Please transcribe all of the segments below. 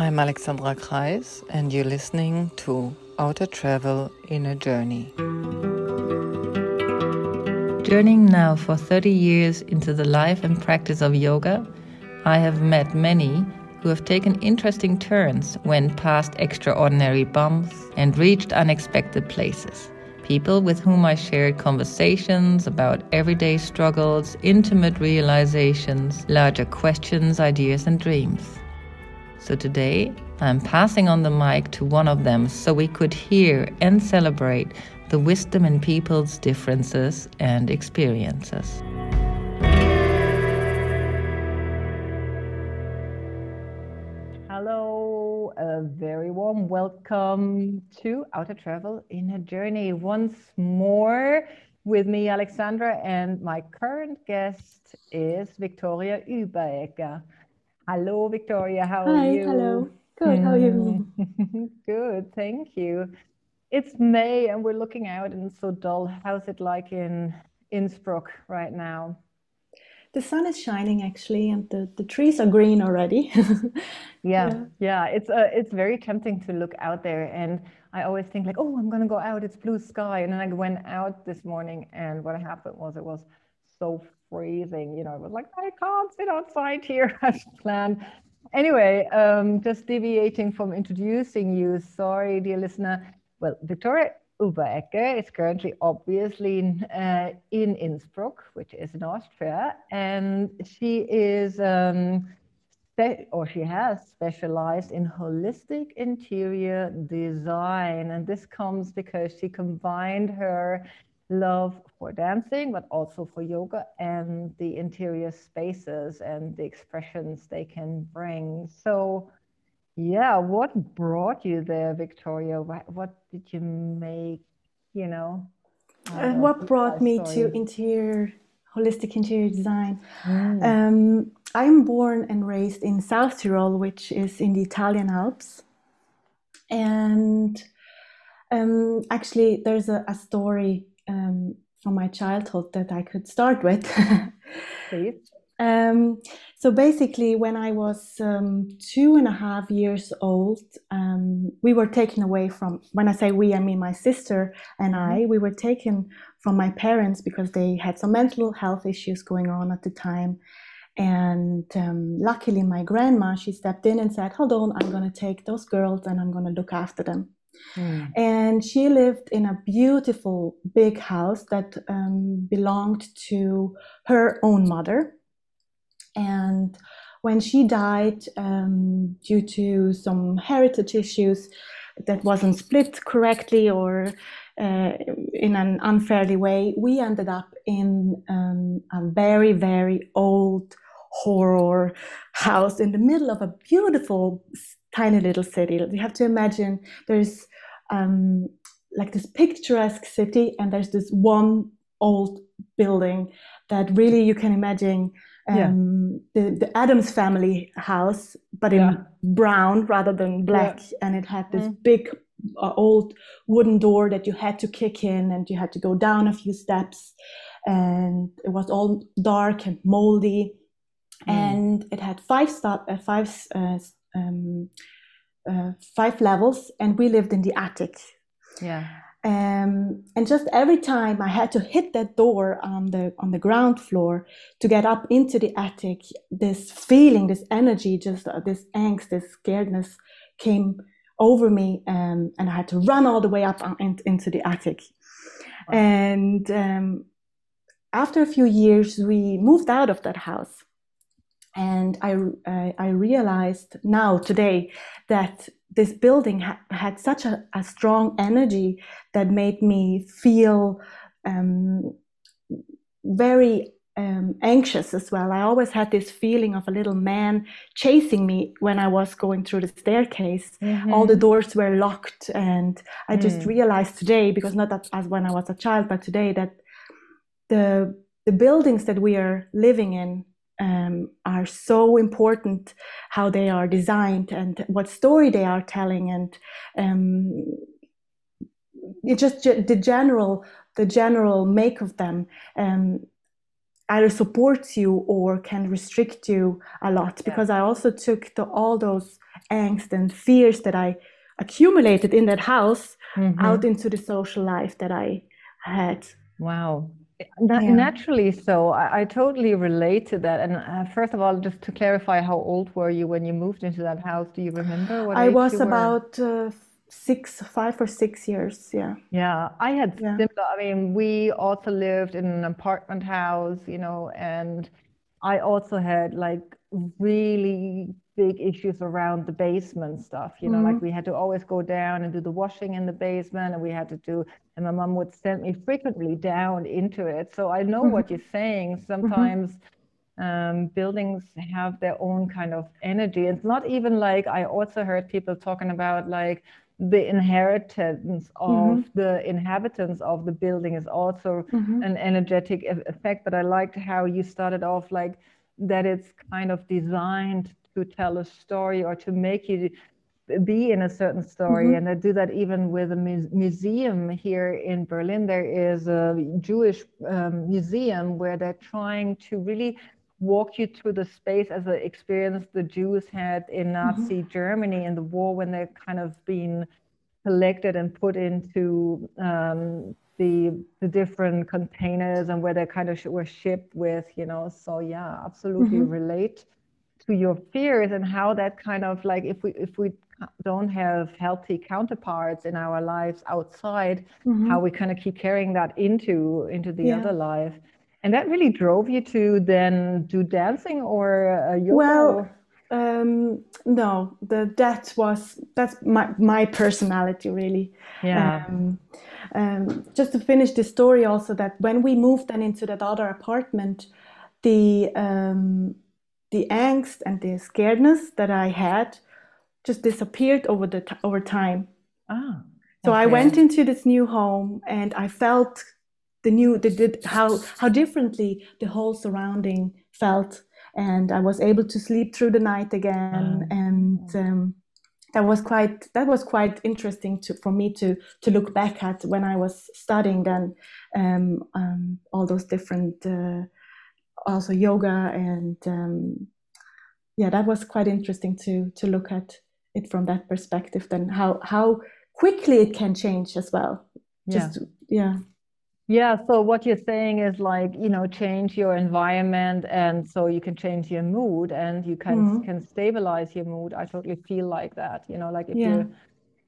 I'm Alexandra Kreis, and you're listening to Outer Travel Inner Journey. Journeying now for 30 years into the life and practice of yoga, I have met many who have taken interesting turns, went past extraordinary bumps, and reached unexpected places. People with whom I shared conversations about everyday struggles, intimate realizations, larger questions, ideas, and dreams. So today, I'm passing on the mic to one of them so we could hear and celebrate the wisdom in people's differences and experiences. Hello, a very warm welcome to Outer Travel Inner Journey once more with me, Alexandra, and my current guest is Victoria Uberecker. Hello, Victoria. How Hi, are you? hello. Good. How are you? Good, thank you. It's May and we're looking out and it's so dull. How's it like in Innsbruck right now? The sun is shining actually, and the, the trees are green already. Yeah, Yeah. yeah. It's uh, it's very tempting to look out there, and I always think like, oh, I'm gonna go out. It's blue sky, and then I went out this morning, and what happened was it was so freezing. You know, it was like I can't sit outside here as planned. Anyway, um, just deviating from introducing you. Sorry, dear listener. Well, Victoria Uberecker is currently obviously in, uh, in Innsbruck, which is in Austria, and she is. Um, or she has specialized in holistic interior design. And this comes because she combined her love for dancing, but also for yoga and the interior spaces and the expressions they can bring. So, yeah, what brought you there, Victoria? What, what did you make, you know, Uh, what brought me to interior, holistic interior design? Mm. Um, I'm born and raised in South Tyrol, which is in the Italian Alps. And um, actually, there's a, a story um, from my childhood that I could start with. Please. Um, so basically, when I was um, two and a half years old, um, we were taken away from, when I say we, I mean my sister and I, we were taken from my parents because they had some mental health issues going on at the time. And um, luckily, my grandma, she stepped in and said, Hold on, I'm going to take those girls and I'm going to look after them. Mm. And she lived in a beautiful big house that um, belonged to her own mother. And when she died, um, due to some heritage issues that wasn't split correctly or uh, in an unfairly way, we ended up in um, a very, very old horror house in the middle of a beautiful, tiny little city. You have to imagine there's um, like this picturesque city, and there's this one old building that really you can imagine Yeah. um, the, the Addams family house, but in Yeah. brown rather than black. And it had this Mm. big uh, old wooden door that you had to kick in and you had to go down a few steps. And it was all dark and moldy. Mm. And it had five stop, uh, five, uh, um, uh, five levels, and we lived in the attic. Yeah. Um, and just every time I had to hit that door on the on the ground floor to get up into the attic, this feeling, this energy, just uh, this angst, this scaredness came over me, um, and I had to run all the way up in, into the attic. Wow. And um, after a few years, we moved out of that house, and I I, I realized now today that this building ha- had such a, a strong energy that made me feel um, very um, anxious as well. I always had this feeling of a little man chasing me when I was going through the staircase. All the Mhm. doors were locked, and I just Mm. realized today, because not that as when I was a child, but today that the the buildings that we are living in um, are so important how they are designed and what story they are telling and um, it just the general the general make of them um, either supports you or can restrict you a lot because. I also took the, all those angst and fears that I accumulated in that house mm-hmm. out into the social life that I had. Wow. Yeah. Naturally, so I, I, totally relate to that. And uh, first of all, just to clarify, how old were you when you moved into that house? Do you remember what I was about uh, six, five or six years. Yeah. Yeah, I had yeah. similar. I mean, we also lived in an apartment house, you know, and I also had like really big issues around the basement stuff. You know, mm-hmm. like we had to always go down and do the washing in the basement, and we had to do, and my mom would send me frequently down into it. So I know mm-hmm. what you're saying. Mm-hmm. Sometimes. Mm-hmm. Um, buildings have their own kind of energy. It's not even like I also heard people talking about like the inheritance of mm-hmm. the inhabitants of the building is also mm-hmm. an energetic effect. But I liked how you started off like that it's kind of designed to tell a story or to make you be in a certain story. Mm-hmm. And I do that even with a mu- museum here in Berlin. There is a Jewish um, museum where they're trying to really walk you through the space as an experience the Jews had in mm-hmm. Nazi mm-hmm. Germany in the war when they're kind of being collected and put into um, the the different containers and where they kind of were shipped with, you know. So yeah, absolutely mm-hmm. relate to your fears and how that kind of like if we if we don't have healthy counterparts in our lives outside, mm-hmm. how we kind of keep carrying that into into the yeah. other life. And that really drove you to then do dancing or uh, yoga? Well, um, no, the that was that's my my personality really. Yeah. Um, um, just to finish the story, also that when we moved then into that other apartment, the um, the angst and the scaredness that I had just disappeared over the t- over time. Ah. So okay. I went into this new home and I felt the new the, the, how how differently the whole surrounding felt and i was able to sleep through the night again mm. and um, that was quite that was quite interesting to for me to to look back at when i was studying then um, um, all those different uh, also yoga and um, yeah that was quite interesting to to look at it from that perspective then how how quickly it can change as well just yeah, yeah. Yeah, so what you're saying is like, you know, change your environment and so you can change your mood and you can mm-hmm. can stabilize your mood. I totally feel like that. You know, like if yeah. you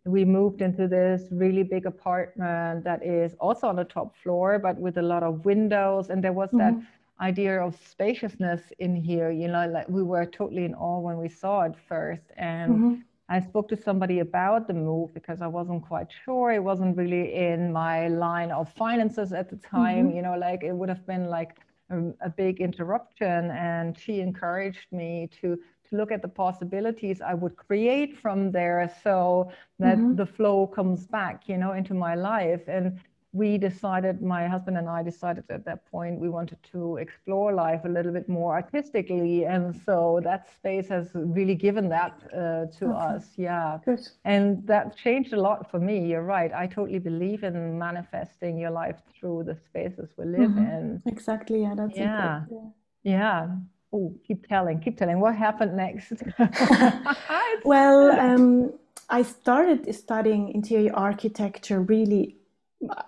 we moved into this really big apartment that is also on the top floor, but with a lot of windows. And there was mm-hmm. that idea of spaciousness in here, you know, like we were totally in awe when we saw it first. And mm-hmm. I spoke to somebody about the move because I wasn't quite sure. It wasn't really in my line of finances at the time. Mm-hmm. You know, like it would have been like a, a, big interruption. And she encouraged me to to look at the possibilities I would create from there, so that mm-hmm. the flow comes back, you know, into my life. And we decided, my husband and I decided at that point, we wanted to explore life a little bit more artistically. And so that space has really given that uh, to okay. us. Yeah. Good. And that changed a lot for me. You're right. I totally believe in manifesting your life through the spaces we live mm-hmm. in. Exactly. Yeah. That's yeah. Yeah. yeah. Oh, keep telling, keep telling. What happened next? well, um, I started studying interior architecture really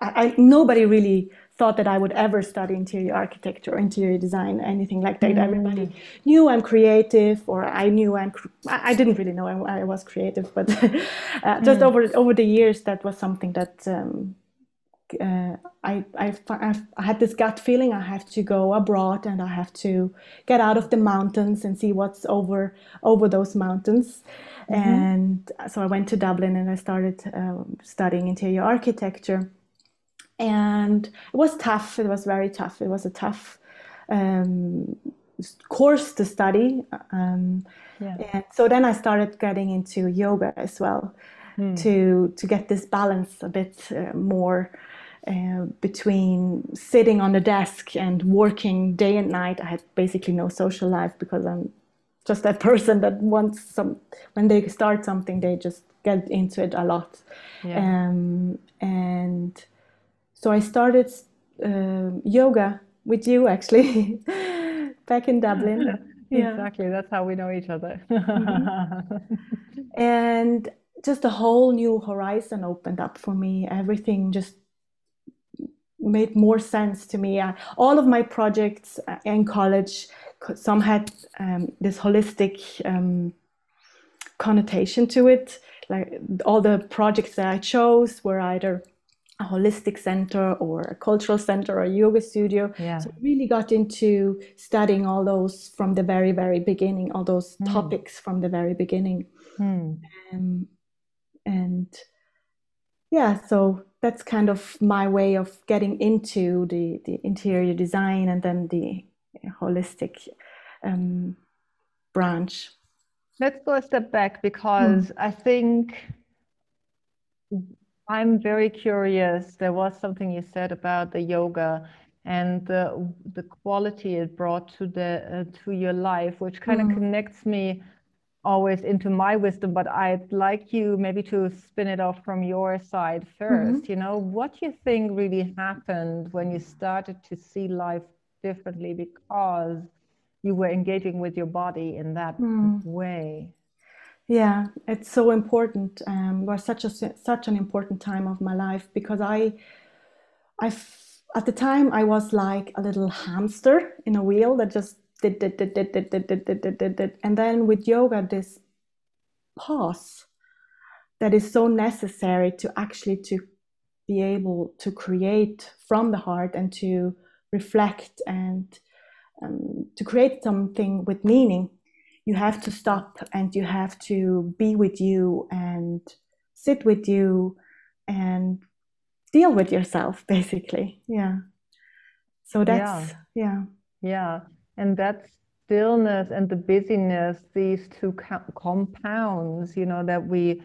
I, nobody really thought that I would ever study interior architecture or interior design, anything like that. Mm-hmm. Everybody knew I'm creative, or I knew I'm. I didn't really know I, I was creative, but uh, just mm. over over the years, that was something that um, uh, I, I I had this gut feeling I have to go abroad and I have to get out of the mountains and see what's over over those mountains. Mm-hmm. And so I went to Dublin and I started um, studying interior architecture and it was tough. It was very tough. It was a tough um, course to study. Um, yeah. And so then I started getting into yoga as well mm. to to get this balance a bit uh, more. Uh, between sitting on the desk and working day and night, I had basically no social life because I'm just that person that wants some. When they start something, they just get into it a lot. Yeah. Um, and so I started uh, yoga with you actually back in Dublin. exactly, that's how we know each other. mm-hmm. And just a whole new horizon opened up for me. Everything just made more sense to me. I, all of my projects uh, in college, some had um, this holistic um, connotation to it. Like all the projects that I chose were either a holistic center or a cultural center or a yoga studio. Yeah. So I really got into studying all those from the very, very beginning, all those mm. topics from the very beginning. Mm. Um, and yeah, so that's kind of my way of getting into the, the interior design and then the holistic um, branch. Let's go a step back because mm. I think I'm very curious. There was something you said about the yoga and the the quality it brought to the uh, to your life, which kind mm. of connects me always into my wisdom. But I'd like you maybe to spin it off from your side 1st mm-hmm. You know, what you think really happened when you started to see life differently because you were engaging with your body in that mm. way. Yeah, it's so important. Um, was such a such an important time of my life because I, I at the time I was like a little hamster in a wheel that just did did did did did did did did did, did, did. and then with yoga this pause that is so necessary to actually to be able to create from the heart and to reflect and um, to create something with meaning you have to stop and you have to be with you and sit with you and deal with yourself basically. Yeah. So that's yeah. Yeah, yeah. and that stillness and the busyness these two compounds you know that we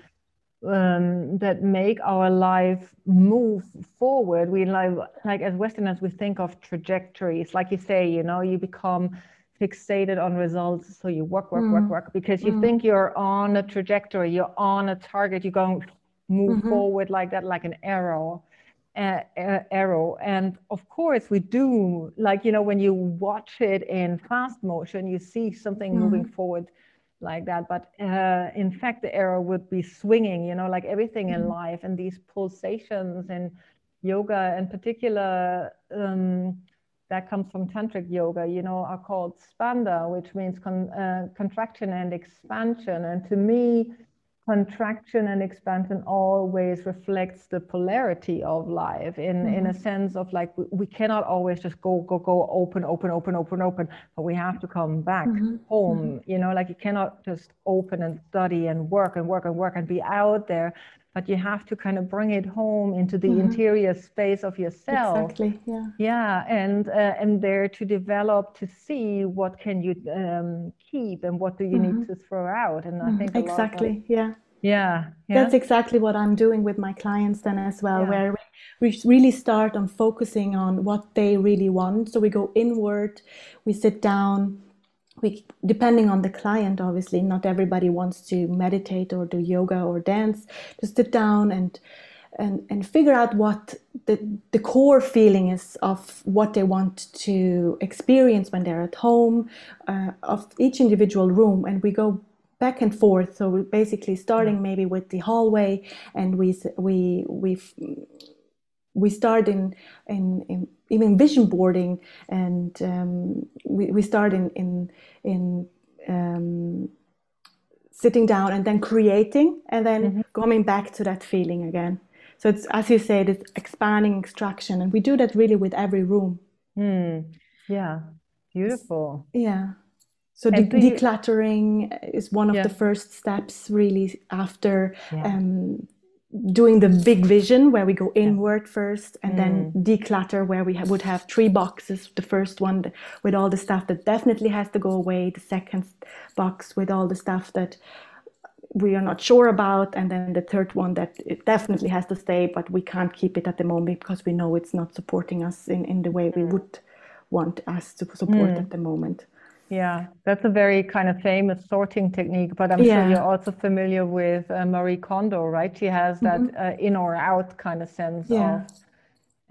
um, that make our life move forward. We like like as westerners we think of trajectories. Like you say you know you become fixated on results. So you work, work, mm. work, work because you mm. think you're on a trajectory, you're on a target, you're going to move mm-hmm. forward like that, like an arrow. Uh, uh, arrow and of course we do like you know when you watch it in fast motion you see something mm. moving forward like that but uh, in fact the arrow would be swinging you know like everything in mm-hmm. life and these pulsations and yoga in particular um, that comes from tantric yoga, you know, are called spanda, which means con, uh, contraction and expansion. And to me, contraction and expansion always reflects the polarity of life in mm-hmm. in a sense of like we, we, cannot always just go go go open open open open open but we have to come back mm-hmm. home mm-hmm. you know like you cannot just open and study and work and work and work and be out there but you have to kind of bring it home into the mm-hmm. interior space of yourself exactly yeah yeah and uh, and there to develop to see what can you um, keep and what do you mm-hmm. need to throw out and i mm-hmm. think exactly yeah yeah, yeah, that's exactly what i'm doing with my clients then as well yeah. where we really start on focusing on what they really want so we go inward we sit down we depending on the client obviously not everybody wants to meditate or do yoga or dance. To sit down and and, and figure out what the, the core feeling is of what they want to experience when they're at home uh, of each individual room. And we go back and forth. So we're basically starting maybe with the hallway and we we we we start in, in, in even vision boarding and um, we, we start in in, in um, sitting down and then creating and then mm-hmm. coming back to that feeling again so it's as you say it's expanding extraction and we do that really with every room mm. yeah beautiful yeah so de- decluttering is one of yeah. the first steps really after yeah. um, doing the big vision where we go inward yeah. first and mm. then declutter where we ha- would have three boxes the first one with all the stuff that definitely has to go away the second box with all the stuff that we are not sure about and then the third one that it definitely has to stay but we can't keep it at the moment because we know it's not supporting us in, in the way we mm. would want us to support mm. at the moment yeah, that's a very kind of famous sorting technique, but I'm yeah. sure you're also familiar with uh, Marie Kondo, right? She has that mm-hmm. uh, in or out kind of sense yeah. of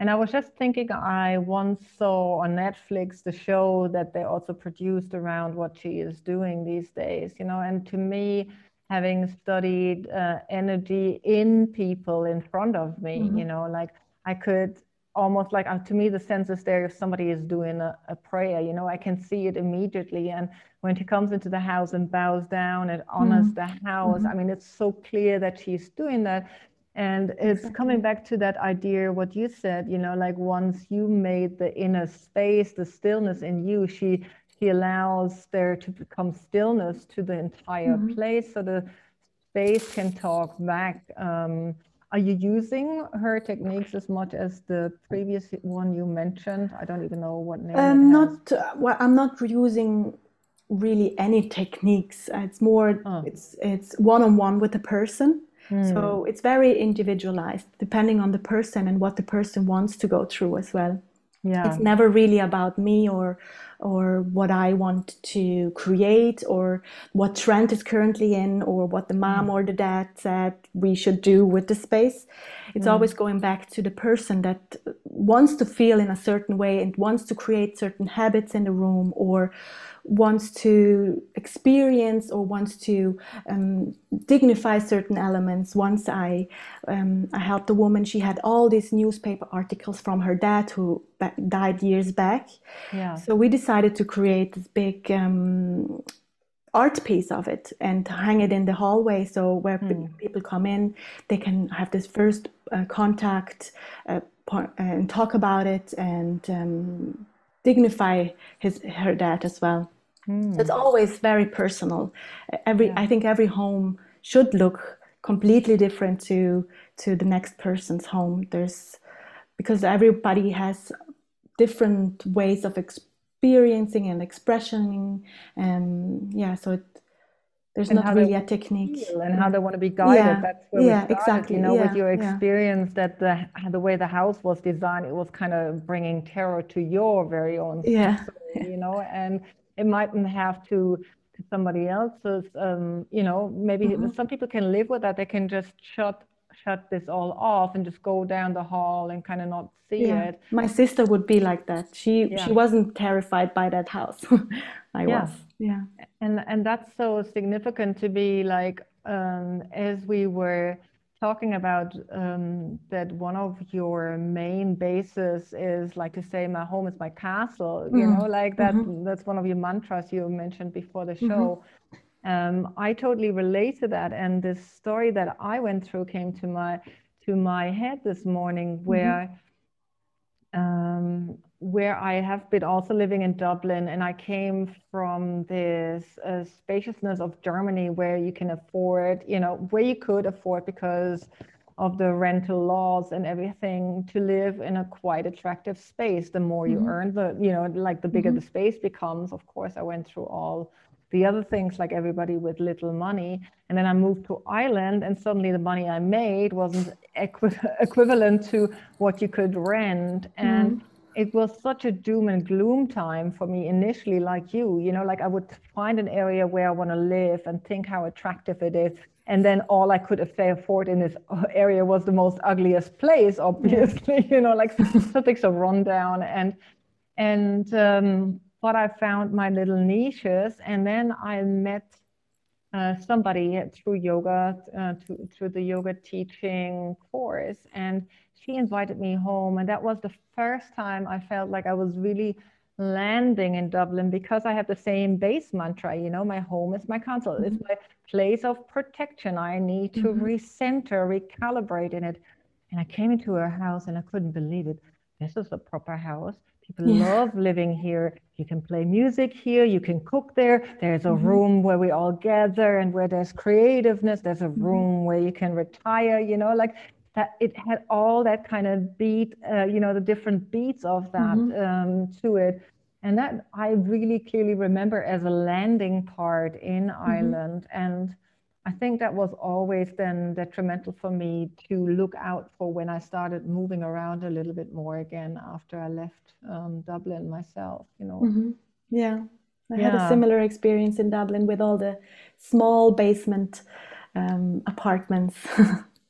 And I was just thinking, I once saw on Netflix the show that they also produced around what she is doing these days, you know, and to me, having studied uh, energy in people in front of me, mm-hmm. you know, like I could almost like uh, to me the sense is there if somebody is doing a, a, prayer you know i can see it immediately and when she comes into the house and bows down and honors mm-hmm. the house mm-hmm. i mean it's so clear that she's doing that and it's exactly. coming back to that idea what you said you know like once you made the inner space the stillness in you she she allows there to become stillness to the entire mm-hmm. place so the space can talk back um, are you using her techniques as much as the previous one you mentioned? I don't even know what name. Um, not uh, well. I'm not using really any techniques. It's more oh. it's it's one on one with the person. Hmm. So it's very individualized, depending on the person and what the person wants to go through as well yeah it's never really about me or or what i want to create or what trend is currently in or what the mom mm. or the dad said we should do with the space it's mm. always going back to the person that wants to feel in a certain way and wants to create certain habits in the room or wants to experience or wants to um, dignify certain elements. Once I um, I helped a woman, she had all these newspaper articles from her dad who died years back. Yeah. So we decided to create this big um, art piece of it and hang it in the hallway. So where mm. people come in, they can have this first uh, contact uh, and talk about it and um, dignify his her dad as well. Mm. So it's always very personal. Every yeah. I think every home should look completely different to to the next person's home. There's because everybody has different ways of experiencing and expressing and yeah so it there's and not really a technique and how they want to be guided yeah. that's where yeah started, exactly you know yeah. with your experience yeah. that the the way the house was designed it was kind of bringing terror to your very own yeah story, you know and it mightn't have to to somebody else's um, you know maybe mm-hmm. some people can live with that they can just shut shut this all off and just go down the hall and kind of not see yeah. it my sister would be like that she yeah. she wasn't terrified by that house i yeah. was yeah and and that's so significant to be like um, as we were talking about um, that one of your main bases is like to say my home is my castle you mm-hmm. know like that mm-hmm. that's one of your mantras you mentioned before the mm-hmm. show mm-hmm. um, i totally relate to that and this story that i went through came to my to my head this morning mm-hmm. where um, where I have been also living in Dublin, and I came from this uh, spaciousness of Germany where you can afford, you know, where you could afford because of the rental laws and everything to live in a quite attractive space. The more you mm-hmm. earn, the, you know, like the bigger mm-hmm. the space becomes. Of course, I went through all the other things like everybody with little money. And then I moved to Ireland, and suddenly the money I made wasn't equi- equivalent to what you could rent. And mm-hmm it was such a doom and gloom time for me initially, like you, you know, like I would find an area where I want to live and think how attractive it is. And then all I could afford in this area was the most ugliest place, obviously, you know, like something so rundown. And, and, um, but I found my little niches and then I met uh, somebody through yoga, uh, to, through the yoga teaching course. And she invited me home. And that was the first time I felt like I was really landing in Dublin because I have the same base mantra, you know, my home is my council, mm-hmm. it's my place of protection. I need to mm-hmm. recenter, recalibrate in it. And I came into her house and I couldn't believe it. This is a proper house. People yeah. love living here. You can play music here. You can cook there. There's a mm-hmm. room where we all gather and where there's creativeness. There's a mm-hmm. room where you can retire. You know, like that it had all that kind of beat, uh, you know, the different beats of that mm-hmm. um, to it. And that I really clearly remember as a landing part in mm-hmm. Ireland. And I think that was always then detrimental for me to look out for when I started moving around a little bit more again after I left um, Dublin myself, you know. Mm-hmm. Yeah. I yeah. had a similar experience in Dublin with all the small basement um, apartments.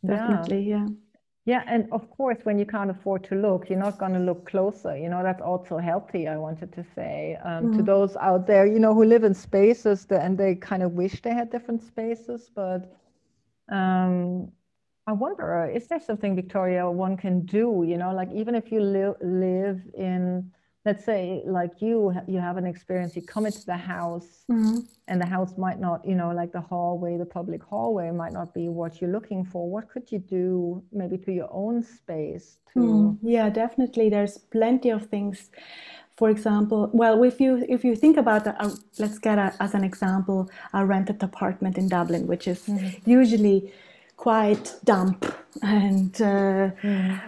definitely yeah Yeah, and of course, when you can't afford to look, you're not going to look closer. You know, that's also healthy, I wanted to say. Um, mm. To those out there, you know, who live in spaces that, and they kind of wish they had different spaces. But um, I wonder, is there something, Victoria, one can do? You know, like even if you li- live in let's say like you you have an experience you come into the house mm-hmm. and the house might not you know like the hallway the public hallway might not be what you're looking for what could you do maybe to your own space to mm, yeah definitely there's plenty of things for example well if you if you think about uh, let's get a, as an example a rented apartment in dublin which is mm-hmm. usually quite damp and uh, mm.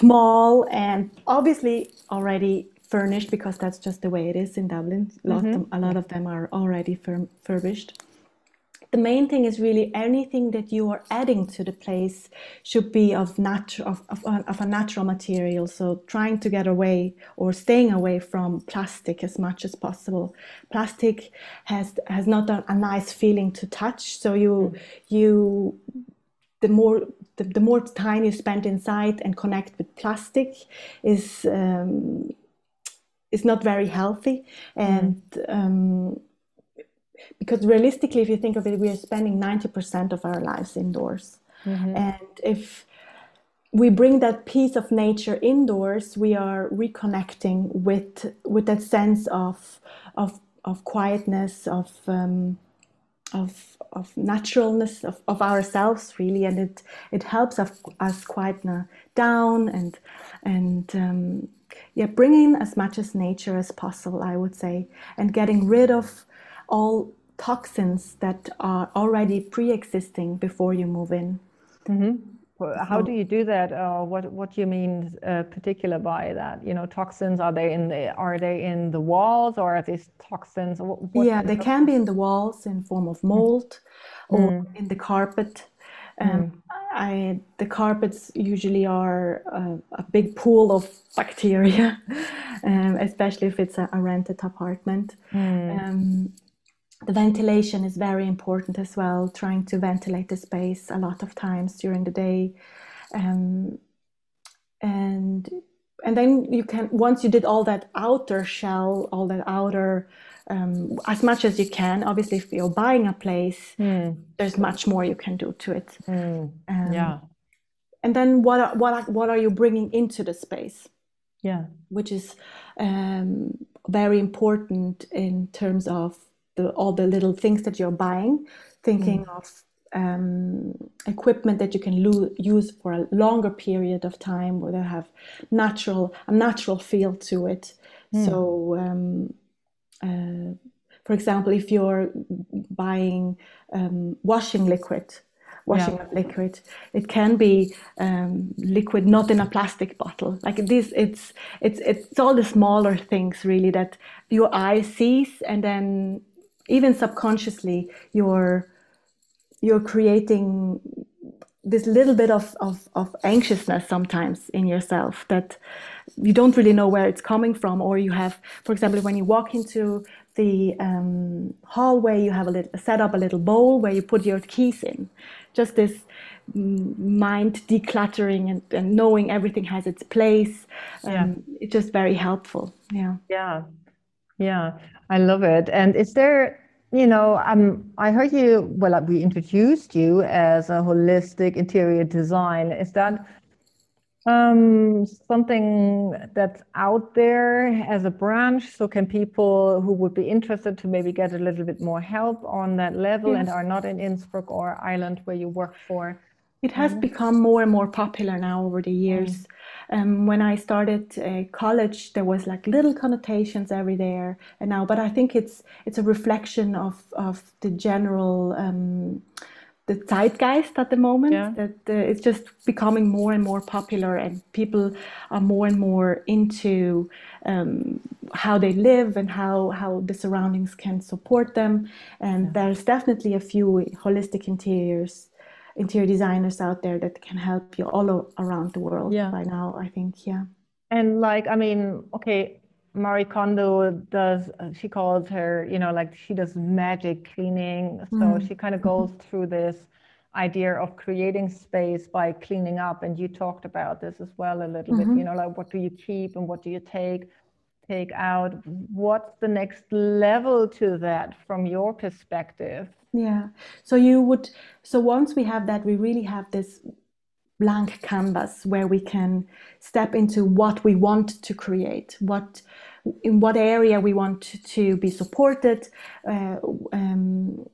small and obviously already furnished because that's just the way it is in Dublin. A lot, mm-hmm. a lot of them are already furbished. The main thing is really anything that you are adding to the place should be of, natu- of, of, of a natural material. So trying to get away or staying away from plastic as much as possible. Plastic has has not a, a nice feeling to touch. So you mm-hmm. you the more the, the, more time you spend inside and connect with plastic is um, is not very healthy. And um, because realistically if you think of it we are spending 90% of our lives indoors. Mm-hmm. and if we bring that piece of nature indoors we are reconnecting with with that sense of of of quietness of um, of of naturalness of, of ourselves really. And it it helps us, us quieten down and and um, yeah, bringing as much as nature as possible, I would say, and getting rid of all toxins that are already pre-existing before you move in. Mm-hmm. How do you do that? Uh, what What do you mean, uh, particular by that? You know, toxins are they in the are they in the walls or are these toxins? What, yeah, they can be in the walls in form of mold, mm. or in the carpet. Um, mm. I, the carpets usually are a, a big pool of bacteria, um, especially if it's a, a rented apartment. Mm. Um, the ventilation is very important as well, trying to ventilate the space a lot of times during the day. Um, and and then you can once you did all that outer shell all that outer um, as much as you can. Obviously, if you're buying a place, mm. there's much more you can do to it. Mm. Um, yeah. And then what are, what are, what are you bringing into the space? Yeah, which is um, very important in terms of the, all the little things that you're buying. Thinking mm. of um, equipment that you can lo- use for a longer period of time, where they have natural a natural feel to it. Mm. So um, uh, for example, if you're buying um, washing liquid, washing yeah. liquid, it can be um, liquid not in a plastic bottle. Like this, it's it's it's all the smaller things really that your eye sees, and then even subconsciously you're you're creating this little bit of, of, of anxiousness sometimes in yourself that you don't really know where it's coming from or you have for example when you walk into the um, hallway you have a little set up a little bowl where you put your keys in. Just this mind decluttering and, and knowing everything has its place. Um, yeah. it's just very helpful. Yeah. Yeah. Yeah. I love it. And is there you know, um, I heard you, well, we introduced you as a holistic interior design. Is that um, something that's out there as a branch? So can people who would be interested to maybe get a little bit more help on that level yes. and are not in Innsbruck or Ireland where you work for? It has mm-hmm. become more and more popular now over the years. Mm-hmm um, when I started uh, college, there was like little connotations every there and now, but I think it's it's a reflection of of the general um, the zeitgeist at the moment yeah. that uh, it's just becoming more and more popular and people are more and more into um, how they live and how how the surroundings can support them and yeah. there's definitely a few holistic interiors interior designers out there that can help you all around the world yeah. by now, I think. Yeah. And like, I mean, okay, Marie Kondo does, she calls her, you know, like she does magic cleaning. So mm. she kind of goes through this idea of creating space by cleaning up and you talked about this as well a little mm-hmm. bit you know like what do you keep and what do you take take out what's the next level to that from your perspective? Yeah. So you would so once we have that we really have this blank canvas where we can step into what we want to create what in what area we want to be supported uh, um,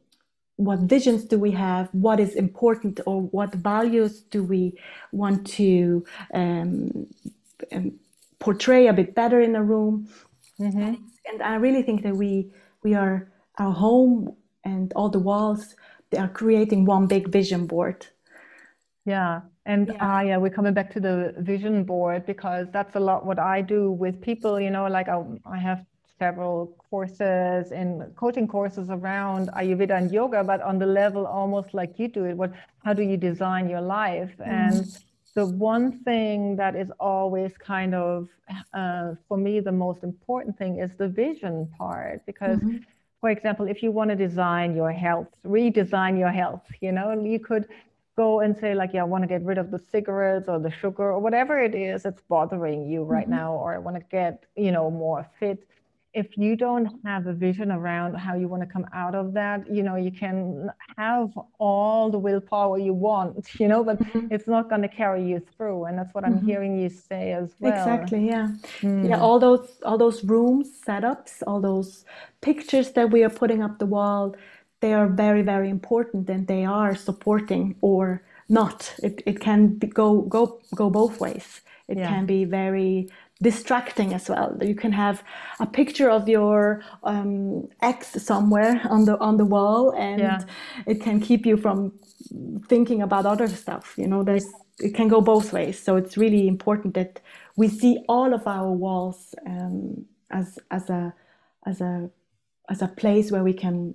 what visions do we have what is important or what values do we want to um, um, portray a bit better in a room mm-hmm. and i really think that we we are our home and all the walls they are creating one big vision board yeah and yeah. Uh, yeah we're coming back to the vision board because that's a lot what i do with people you know like i, I have several courses and coaching courses around Ayurveda and yoga, but on the level almost like you do it. What, how do you design your life? Mm-hmm. And the one thing that is always kind of, uh, for me, the most important thing is the vision part. Because, mm-hmm. for example, if you want to design your health, redesign your health, you know, you could go and say like yeah i want to get rid of the cigarettes or the sugar or whatever it is that's bothering you right mm-hmm. now or i want to get you know more fit if you don't have a vision around how you want to come out of that, you know, you can have all the willpower you want, you know, but mm-hmm. it's not going to carry you through. And that's what I'm mm-hmm. hearing you say as well. Exactly. Yeah. Mm. Yeah. All those, all those rooms setups, all those pictures that we are putting up the wall, they are very, very important and they are supporting or not. It, it can be, go, go, go both ways. It yeah. can be very distracting as well. You can have a picture of your um, ex somewhere on the on the wall, and yeah. it can keep you from thinking about other stuff. You know, there's it can go both ways. So it's really important that we see all of our walls um, as as a as a as a place where we can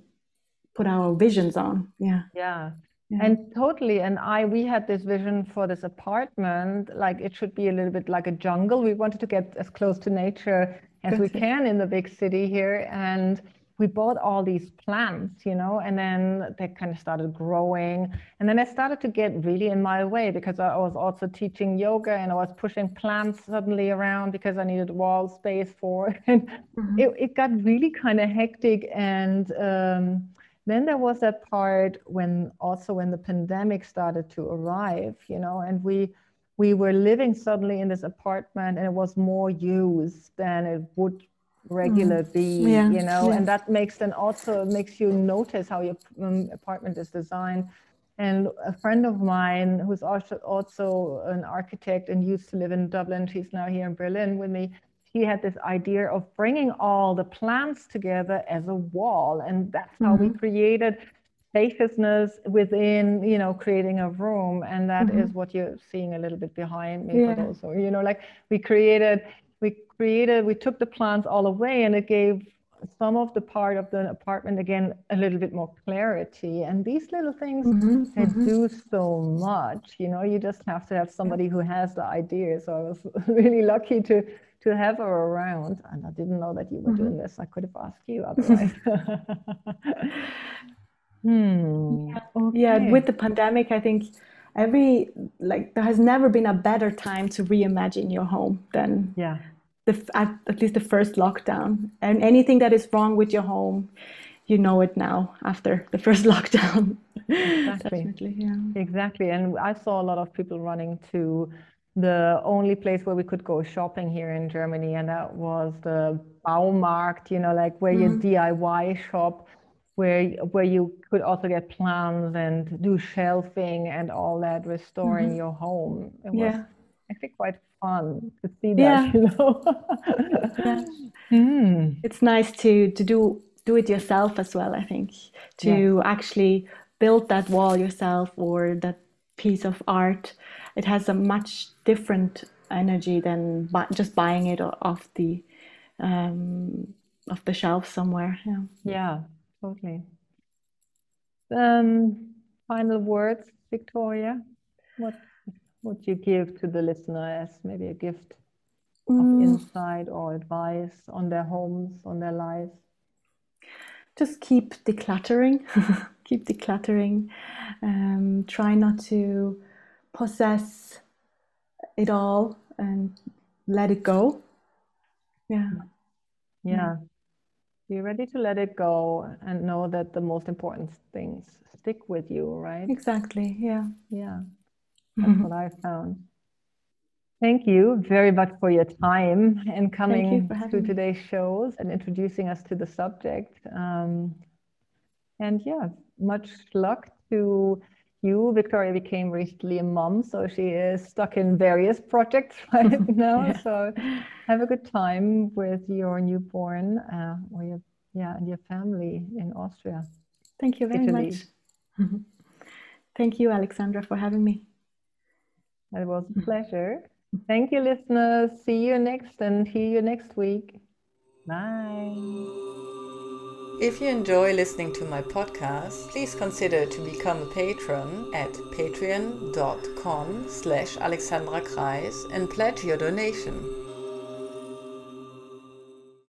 put our visions on. Yeah. Yeah. Yeah. And totally. And I, we had this vision for this apartment, like it should be a little bit like a jungle. We wanted to get as close to nature as we can in the big city here. And we bought all these plants, you know, and then they kind of started growing. And then I started to get really in my way because I was also teaching yoga and I was pushing plants suddenly around because I needed wall space for. And mm-hmm. it, it got really kind of hectic and, um, then there was that part when also when the pandemic started to arrive you know and we we were living suddenly in this apartment and it was more used than it would regular mm. be yeah. you know yeah. and that makes then also makes you notice how your um, apartment is designed and a friend of mine who's also also an architect and used to live in dublin she's now here in berlin with me he had this idea of bringing all the plants together as a wall and that's how mm-hmm. we created spaciousness within you know creating a room and that mm-hmm. is what you're seeing a little bit behind me yeah. but also you know like we created we created we took the plants all away and it gave some of the part of the apartment again a little bit more clarity and these little things mm-hmm, they mm-hmm. do so much you know you just have to have somebody who has the idea so i was really lucky to to have her around. And I didn't know that you were mm-hmm. doing this. I could have asked you otherwise. hmm. Yeah. Okay. yeah, with the pandemic, I think every like there has never been a better time to reimagine your home than yeah the at, at least the first lockdown and anything that is wrong with your home you know it now after the first lockdown exactly yeah exactly and i saw a lot of people running to the only place where we could go shopping here in Germany, and that was the Baumarkt, you know, like where mm-hmm. you DIY shop, where where you could also get plans and do shelving and all that, restoring mm-hmm. your home. It yeah. was actually quite fun to see that, yeah. you know. yeah. Mm. It's nice to to do do it yourself as well. I think to yeah. actually build that wall yourself or that piece of art it has a much different energy than just buying it off the um, off the shelf somewhere. Yeah, yeah, totally. Um, final words, Victoria. What would you give to the listener as maybe a gift of mm. insight or advice on their homes, on their lives? Just keep decluttering. keep decluttering. Um, try not to possess it all and let it go. Yeah. Yeah. Be ready to let it go and know that the most important things stick with you, right? Exactly. Yeah. Yeah. That's what I found. Thank you very much for your time and coming to today's shows and introducing us to the subject. Um, and yeah, much luck to you. Victoria became recently a mom, so she is stuck in various projects right now. yeah. So have a good time with your newborn uh, or your yeah and your family in Austria. Thank you very Italy. much. Thank you, Alexandra, for having me. It was a pleasure. Thank you, listeners. See you next and hear you next week. Bye. If you enjoy listening to my podcast, please consider to become a patron at patreon.com slash alexandra kreis and pledge your donation.